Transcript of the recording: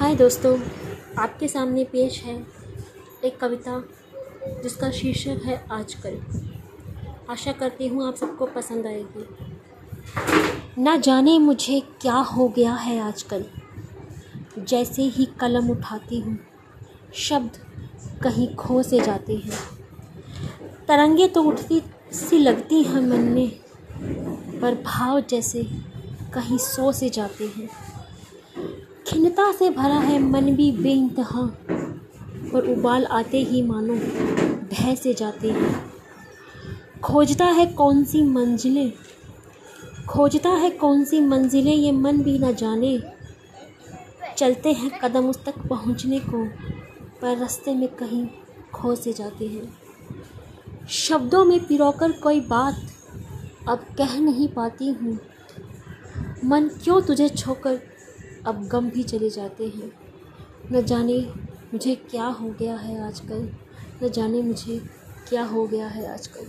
हाय दोस्तों, आपके सामने पेश है एक कविता जिसका शीर्षक है आजकल। आशा करती हूँ आप सबको पसंद आएगी। ना जाने मुझे क्या हो गया है आजकल। जैसे ही कलम उठाती हूँ, शब्द कहीं खो से जाते हैं। तरंगे तो उठती सी लगती हैं मन में, पर भाव जैसे कहीं सो से जाते हैं। खिन्नता से भरा है, मन भी बेइंतहा। पर उबाल आते ही मानो भय से जाते हैं। खोजता है कौन सी मंजिलें? खोजता है कौन सी मंजिलें, ये मन भी न जाने। चलते हैं कदम उस तक पहुँचने को, पर रास्ते में कहीं खो से जाते हैं। शब्दों में पिरोकर कोई बात, अब कह नहीं पाती हूँ। मन क्यों तुझे छोकर अब गम भी चले जाते हैं। न जाने मुझे क्या हो गया है आजकल, न जाने मुझे क्या हो गया है आजकल।